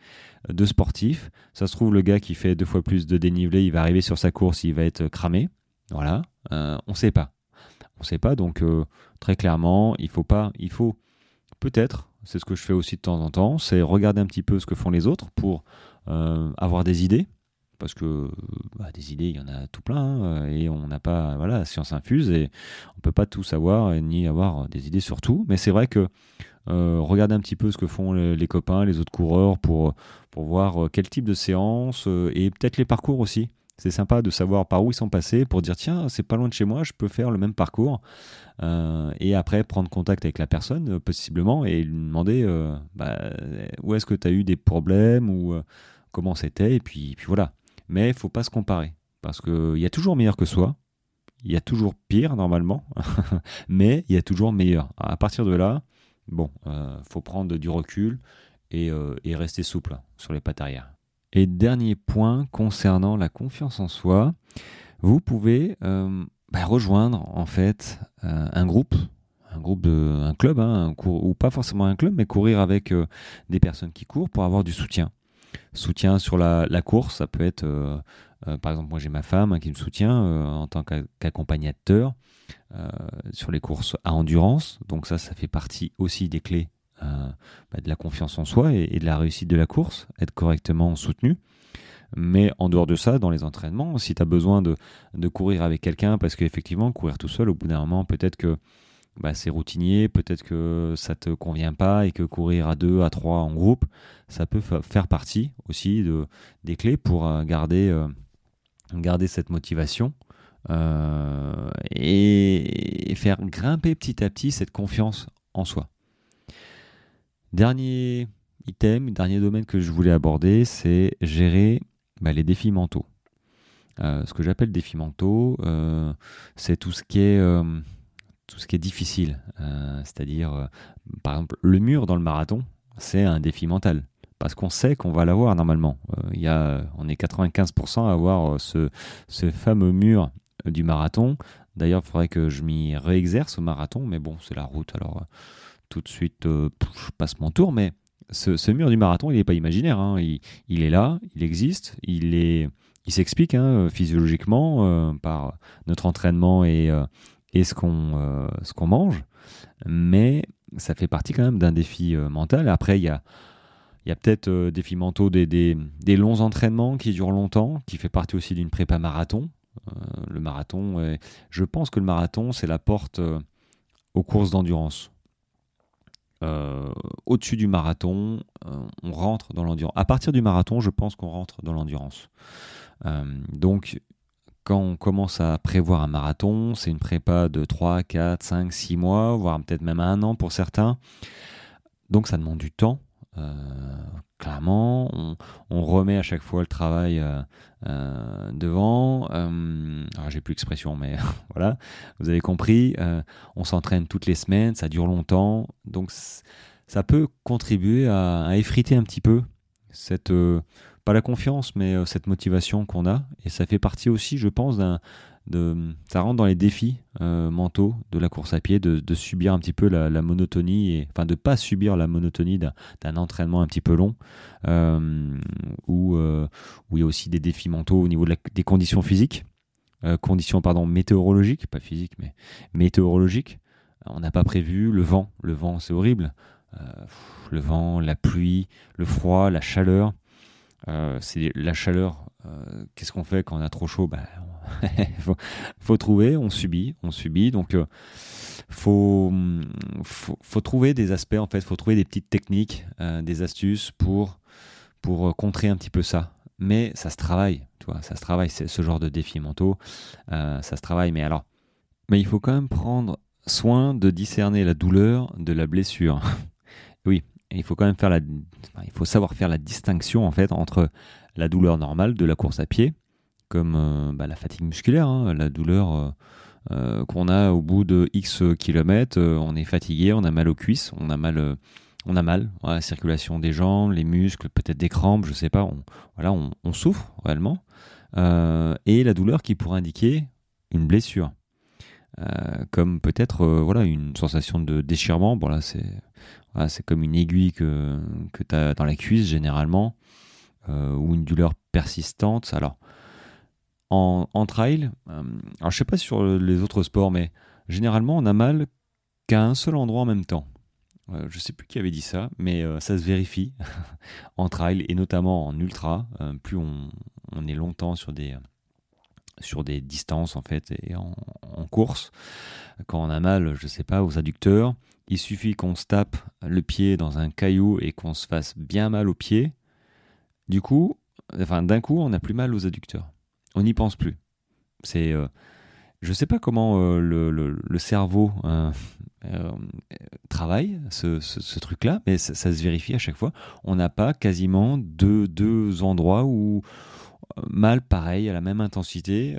de sportif. Ça se trouve, le gars qui fait deux fois plus de dénivelé, il va arriver sur sa course, il va être cramé. Voilà, euh, on ne sait pas. On ne sait pas, donc euh, très clairement, il faut pas, il faut peut-être, c'est ce que je fais aussi de temps en temps, c'est regarder un petit peu ce que font les autres pour euh, avoir des idées, parce que bah, des idées, il y en a tout plein, hein, et on n'a pas, voilà, science infuse, et on peut pas tout savoir, ni avoir des idées sur tout. Mais c'est vrai que euh, regarder un petit peu ce que font les, copains, les autres coureurs, pour, pour voir euh, quel type de séance, euh, et peut-être les parcours aussi. C'est sympa de savoir par où ils sont passés pour dire tiens, c'est pas loin de chez moi, je peux faire le même parcours. et après prendre contact avec la personne, possiblement, et lui demander bah, où est-ce que tu as eu des problèmes ou comment c'était. Et puis, puis voilà mais il faut pas se comparer. Parce qu'il y a toujours meilleur que soi, il y a toujours pire normalement, [laughs] mais il y a toujours meilleur. À partir de là, bon, euh, faut prendre du recul et, euh, rester souple sur les pattes arrière. Et dernier point concernant la confiance en soi, vous pouvez euh, bah, rejoindre en fait un groupe, un groupe de, club, hein, ou pas forcément un club, mais courir avec des personnes qui courent pour avoir du soutien soutien sur la, course. Ça peut être, euh, euh, par exemple, moi j'ai ma femme hein, qui me soutient euh, en tant qu'accompagnateur sur les courses à endurance. Donc ça, ça fait partie aussi des clés bah, de la confiance en soi et, de la réussite de la course, être correctement soutenu. Mais en dehors de ça, dans les entraînements, si tu as besoin de, de courir avec quelqu'un, parce qu'effectivement, courir tout seul, au bout d'un moment, peut-être que bah, c'est routinier, peut-être que ça te convient pas et que courir à deux, à trois en groupe, ça peut faire partie aussi de, des clés pour euh, garder, euh, garder cette motivation euh, et, faire grimper petit à petit cette confiance en soi. Dernier item, dernier domaine que je voulais aborder, c'est gérer bah, les défis mentaux. ce que j'appelle défis mentaux, c'est tout ce qui est tout ce qui est difficile. Euh, c'est-à-dire, euh, par exemple, le mur dans le marathon, c'est un défi mental. parce qu'on sait qu'on va l'avoir normalement. il y a, on est 95% à avoir ce, fameux mur du marathon. D'ailleurs, il faudrait que je m'y réexerce au marathon, mais bon, c'est la route, alors tout de suite, je passe mon tour, mais ce, mur du marathon, il n'est pas imaginaire. Hein. Il, est là, il existe, il il s'explique hein, physiologiquement euh, par notre entraînement et, euh, et ce qu'on euh, ce qu'on mange, mais ça fait partie quand même d'un défi mental. Après, il y a il y a peut-être des défis mentaux des, des, des, longs entraînements qui durent longtemps, qui fait partie aussi d'une prépa marathon. le marathon, je pense que le marathon, c'est la porte aux courses d'endurance. Euh, au-dessus du marathon, euh, on rentre dans l'endurance. À partir du marathon, je pense qu'on rentre dans l'endurance. Euh, donc, quand on commence à prévoir un marathon, c'est une prépa de 3, 4, 5, 6 mois, voire peut-être même un an pour certains. Donc, ça demande du temps. clairement, on, remet à chaque fois le travail devant. alors j'ai plus l'expression, mais [laughs] voilà, vous avez compris. on s'entraîne toutes les semaines, ça dure longtemps, donc ça peut contribuer à, effriter un petit peu cette pas la confiance, mais cette motivation qu'on a. Et ça fait partie aussi, je pense, d'un de, ça rentre dans les défis euh, mentaux de la course à pied, de, subir un petit peu la, monotonie, et, enfin de pas subir la monotonie d'un entraînement un petit peu long, euh, où, euh, où, il y a aussi des défis mentaux au niveau des conditions physiques, conditions pardon météorologiques, pas physiques mais météorologiques. On n'a pas prévu le vent, le vent c'est horrible, le vent, la pluie, le froid, la chaleur. C'est la chaleur. Qu'est-ce qu'on fait quand on a trop chaud? Bah, [laughs] faut, trouver, on subit, on subit. Donc, euh, faut, faut, trouver des aspects, en fait, faut trouver des petites techniques, euh, des astuces pour, pour euh, contrer un petit peu ça. Mais ça se travaille, tu vois, ça se travaille, ce genre de défis mentaux, ça se travaille. Mais alors, mais il faut quand même prendre soin de discerner la douleur de la blessure. [laughs] oui, il faut quand même savoir faire la distinction en fait entre la douleur normale de la course à pied comme euh, bah, la fatigue musculaire, hein, la douleur euh, euh, qu'on a au bout de X kilomètres, on est fatigué, on a mal aux cuisses, on a mal mal, la circulation des jambes, les muscles, peut-être des crampes, je sais pas, on, souffre réellement. et la douleur qui pourrait indiquer une blessure, comme peut-être voilà, une sensation de déchirement. Bon, là, c'est voilà, comme une aiguille que, que tu as dans la cuisse généralement, ou une douleur persistante. Alors, en, trail, euh, alors je sais pas sur les autres sports, mais généralement on a mal qu'à un seul endroit en même temps. Euh, je sais plus qui avait dit ça, mais euh, ça se vérifie [laughs] en trail et notamment en ultra. plus on, est longtemps sur des sur des distances en fait et en, course, quand on a mal, je sais pas, aux adducteurs, il suffit qu'on se tape le pied dans un caillou et qu'on se fasse bien mal au pied. Du coup, enfin d'un coup, on a plus mal aux adducteurs on n'y pense plus. C'est, euh, je ne sais pas comment euh, le, cerveau euh, travaille ce, truc-là, mais ça, se vérifie à chaque fois. On n'a pas quasiment deux, deux endroits où mal pareil à la même intensité,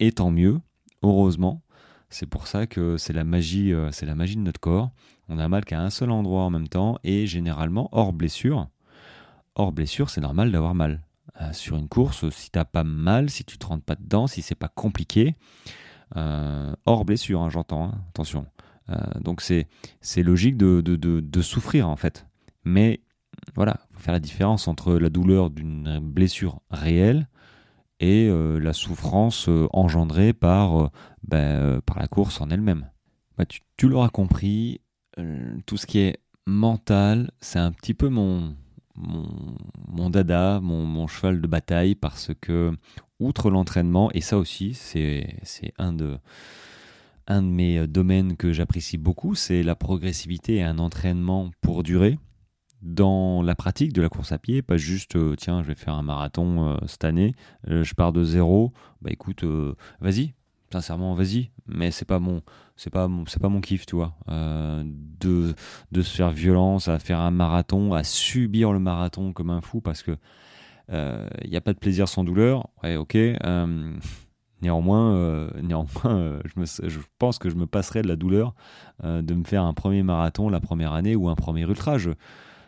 et tant mieux, heureusement. C'est pour ça que c'est la magie, c'est la magie de notre corps. On a mal qu'à un seul endroit en même temps et généralement hors blessure. Hors blessure, c'est normal d'avoir mal. Euh, sur une course, si t'as pas mal, si tu te rentres pas dedans, si c'est pas compliqué, euh, hors blessure, hein, j'entends, hein, attention. Euh, donc c'est logique de, souffrir en fait. Mais voilà, faire la différence entre la douleur d'une blessure réelle et la souffrance engendrée par, ben, par la course en elle-même. Bah, tu, l'auras compris, tout ce qui est mental, c'est un petit peu mon, mon, dada, mon, cheval de bataille, parce que, outre l'entraînement, et ça aussi, c'est un de, un de mes domaines que j'apprécie beaucoup, c'est la progressivité et un entraînement pour durer dans la pratique de la course à pied, pas juste euh, tiens, je vais faire un marathon euh, cette année, euh, je pars de zéro, bah écoute, vas-y, sincèrement, vas-y, mais c'est pas mon, c'est pas, c'est pas mon kiff, tu vois, de, de se faire violence, à faire un marathon, à subir le marathon comme un fou, parce que il n'y a pas de plaisir sans douleur. Ouais, ok. Néanmoins, néanmoins, je, me, je pense que je me passerai de la douleur de me faire un premier marathon la première année ou un premier ultra. Je,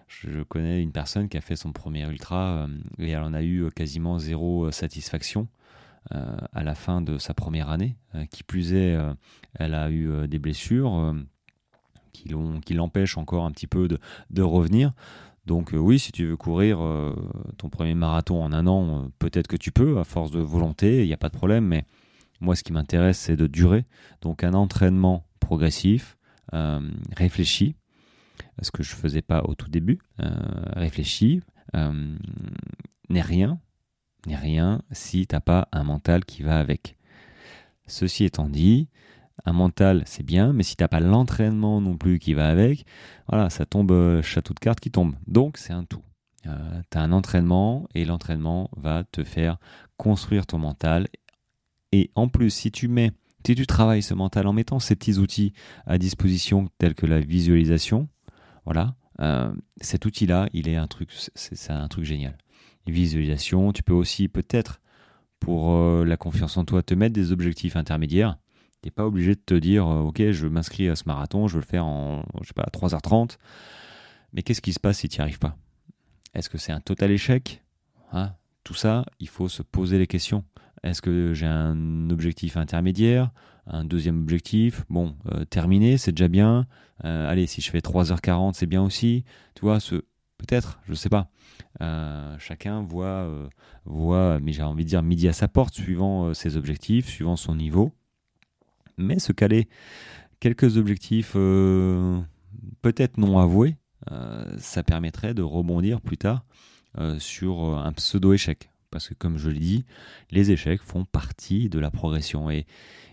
Je connais une personne qui a fait son premier ultra et elle en a eu quasiment zéro satisfaction à la fin de sa première année. qui plus est, elle a eu des blessures qui l'empêchent encore un petit peu de revenir. Donc euh, oui, si tu veux courir euh, ton premier marathon en un an, euh, peut-être que tu peux, à force de volonté, il n'y a pas de problème, mais moi ce qui m'intéresse c'est de durer. Donc un entraînement progressif, réfléchi, ce que je faisais pas au tout début, réfléchi, n'est rien, n'est rien si tu n'as pas un mental qui va avec. Ceci étant dit, un mental, c'est bien, mais si tu n'as pas l'entraînement non plus qui va avec, voilà, ça tombe euh, château de cartes qui tombe. Donc c'est un tout. Euh, tu as un entraînement et l'entraînement va te faire construire ton mental. Et en plus, si tu mets, si tu travailles ce mental en mettant ces petits outils à disposition tels que la visualisation, voilà, euh, cet outil-là, il est un truc, c'est un truc génial. Visualisation, tu peux aussi peut-être pour la confiance en toi te mettre des objectifs intermédiaires n'es pas obligé de te dire, euh, ok, je m'inscris à ce marathon, je veux le faire en, je sais pas, 3h30. Mais qu'est-ce qui se passe si tu n'y arrives pas? Est-ce que c'est un total échec? Hein? Tout ça, il faut se poser les questions. Est-ce que j'ai un objectif intermédiaire Un deuxième objectif? Bon, euh, terminé, c'est déjà bien. Euh, allez, si je fais 3h40, c'est bien aussi. Tu vois, ce, peut-être, je ne sais pas. chacun voit, voit, mais j'ai envie de dire midi à sa porte, suivant ses objectifs, suivant son niveau mais se caler quelques objectifs euh, peut-être non avoués, euh, ça permettrait de rebondir plus tard euh, sur un pseudo-échec. Parce que comme je l'ai dit, les échecs font partie de la progression. Et,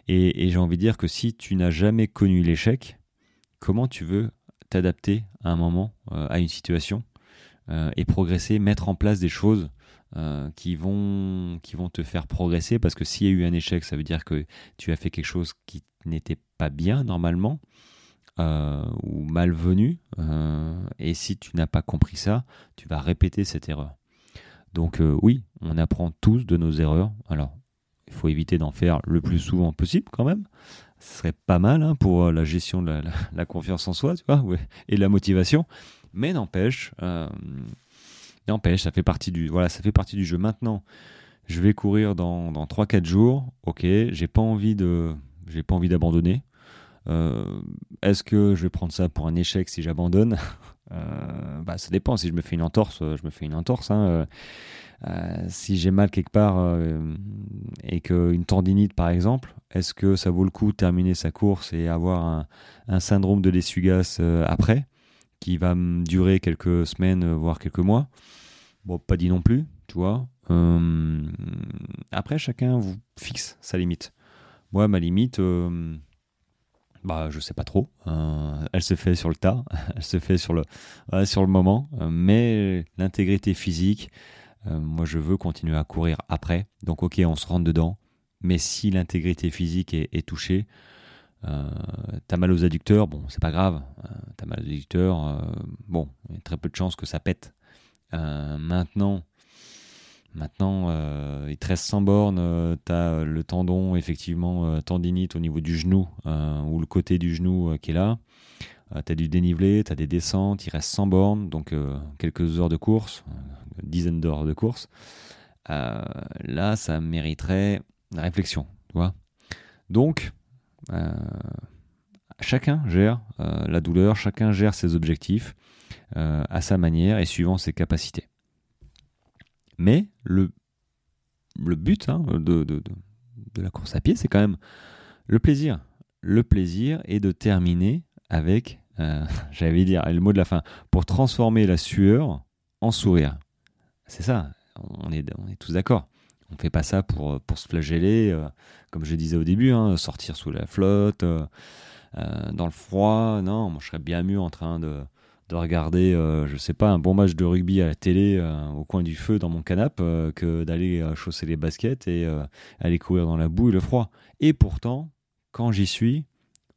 j'ai envie de dire que si tu n'as jamais connu l'échec, comment tu veux t'adapter à un moment, à une situation, et progresser, mettre en place des choses euh, qui, vont, qui vont te faire progresser? Parce que s'il y a eu un échec, ça veut dire que tu as fait quelque chose qui n'était pas bien normalement euh, ou malvenu. Euh, et si tu n'as pas compris ça, tu vas répéter cette erreur. Donc oui, on apprend tous de nos erreurs. Alors, il faut éviter d'en faire le plus souvent possible quand même. Ce serait pas mal hein, pour la gestion de la, confiance en soi, tu vois, et la motivation. Mais n'empêche, N'empêche, ça fait partie du voilà, ça fait partie du jeu. Maintenant, je vais courir dans, dans 3-4 jours. Ok, j'ai pas envie de j'ai pas envie d'abandonner. Euh, est-ce que je vais prendre ça pour un échec si j'abandonne? Euh, bah, Ça dépend. Si je me fais une entorse, je me fais une entorse. Hein. Euh, si j'ai mal quelque part et qu'une tendinite par exemple, est-ce que ça vaut le coup de terminer sa course et avoir un, syndrome de l'essuie-glace après qui va durer quelques semaines, voire quelques mois? Bon, pas dit non plus, tu vois. Euh, après, chacun vous fixe sa limite. Moi, ma limite, euh, bah, je sais pas trop. Euh, elle se fait sur le tas, [laughs] elle se fait sur le, sur le moment. mais l'intégrité physique, moi, je veux continuer à courir après. Donc, ok, on se rentre dedans. Mais si l'intégrité physique est, est touchée, t'as mal aux adducteurs, bon, c'est pas grave. t'as mal aux adducteurs, bon, il y a très peu de chances que ça pète. Euh, maintenant, maintenant euh, il te reste 100 bornes, euh, tu as le tendon, effectivement, tendinite au niveau du genou, ou le côté du genou qui est là. tu as du dénivelé, tu as des descentes, il reste 100 bornes, donc quelques heures de course, une dizaine d'heures de course. là, ça mériterait une réflexion, tu. Donc, chacun gère la douleur, chacun gère ses objectifs. Euh, à sa manière et suivant ses capacités. Mais le, but hein, de, la course à pied, c'est quand même le plaisir. Le plaisir est de terminer avec, euh, [laughs] j'allais dire, le mot de la fin, pour transformer la sueur en sourire. C'est ça, on est, on tous d'accord. On ne fait pas ça pour, se flageller, euh, comme je disais au début, hein, sortir sous la flotte, dans le froid. Non, moi je serais bien mieux en train de, de regarder, euh, je sais pas, un bon match de rugby à la télé euh, au coin du feu dans mon canapé euh, que d'aller chausser les baskets et aller courir dans la boue et le froid. Et pourtant, quand j'y suis,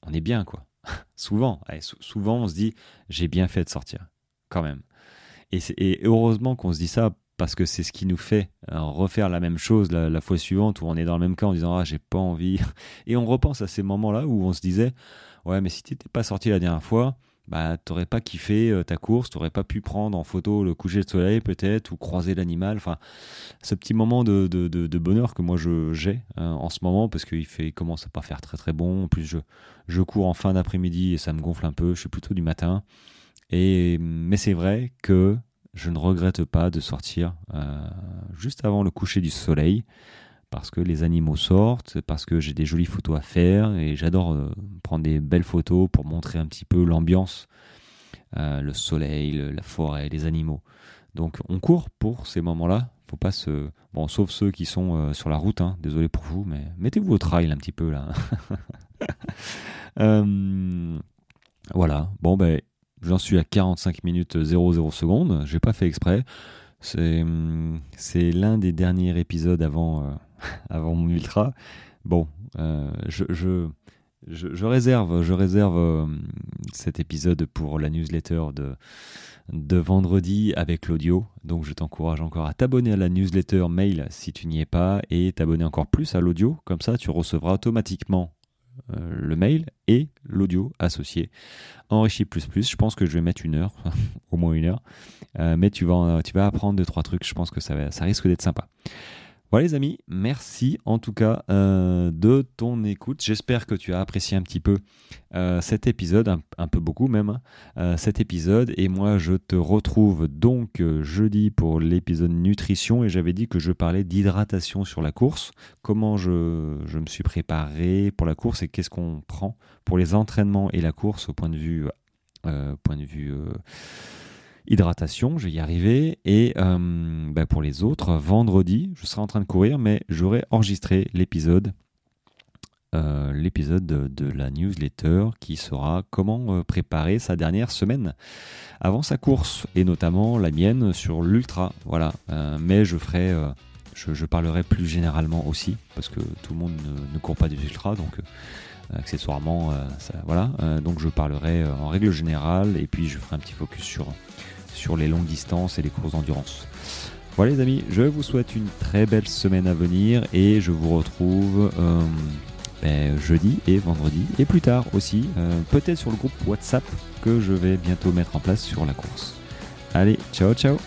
on est bien, quoi. [laughs] souvent, souvent, on se dit, j'ai bien fait de sortir, quand même. Et, heureusement qu'on se dit ça parce que c'est ce qui nous fait refaire la même chose la, fois suivante où on est dans le même cas en disant ah j'ai pas envie [laughs] et on repense à ces moments là où on se disait ouais mais si tu n'étais pas sorti la dernière fois bah, t'aurais pas kiffé euh, ta course, t'aurais pas pu prendre en photo le coucher de soleil peut-être ou croiser l'animal. Enfin, ce petit moment de, de, bonheur que moi j'ai euh, en ce moment parce qu'il fait, commence à pas faire très très bon. En plus, je, je cours en fin d'après-midi et ça me gonfle un peu. Je suis plutôt du matin. Et, mais c'est vrai que je ne regrette pas de sortir euh, juste avant le coucher du soleil parce que les animaux sortent, parce que j'ai des jolies photos à faire et j'adore euh, prendre des belles photos pour montrer un petit peu l'ambiance, euh, le soleil, la forêt, les animaux. Donc on court pour ces moments-là. Faut pas se bon, sauf ceux qui sont euh, sur la route. Hein. désolé pour vous, mais mettez-vous au trail un petit peu là. [laughs] voilà. Bon ben, j'en suis à 45 minutes 00 secondes. J'ai pas fait exprès. C'est l'un des derniers épisodes avant [laughs] avant mon ultra. Bon, euh, je, je, réserve, je réserve euh, cet épisode pour la newsletter de, de vendredi avec l'audio. Donc je t'encourage encore à t'abonner à la newsletter mail si tu n'y es pas et t'abonner encore plus à l'audio. Comme ça, tu recevras automatiquement euh, le mail et l'audio associé. Enrichi plus plus, je pense que je vais mettre une heure, [laughs] au moins une heure. mais tu vas, tu vas apprendre deux, trois trucs, je pense que ça, ça risque d'être sympa. Voilà les amis, merci en tout cas euh, de ton écoute. J'espère que tu as apprécié un petit peu euh, cet épisode, un, peu beaucoup même, euh, cet épisode. Et moi je te retrouve donc jeudi pour l'épisode nutrition et j'avais dit que je parlais d'hydratation sur la course, comment je, me suis préparé pour la course et qu'est-ce qu'on prend pour les entraînements et la course au point de vue hydratation, je vais y arriver. Et euh, bah, pour les autres, vendredi, je serai en train de courir, mais j'aurai enregistré l'épisode. Euh, l'épisode de, la newsletter qui sera comment euh, préparer sa dernière semaine avant sa course et notamment la mienne sur l'ultra voilà mais je ferai je, parlerai plus généralement aussi parce que tout le monde ne, court pas des ultras donc accessoirement voilà donc je parlerai en règle générale et puis je ferai un petit focus sur sur les longues distances et les courses d'endurance. Voilà les amis, je vous souhaite une très belle semaine à venir et je vous retrouve euh, ben, jeudi et vendredi et plus tard aussi, euh, peut-être sur le groupe WhatsApp que je vais bientôt mettre en place sur la course. Allez, ciao ciao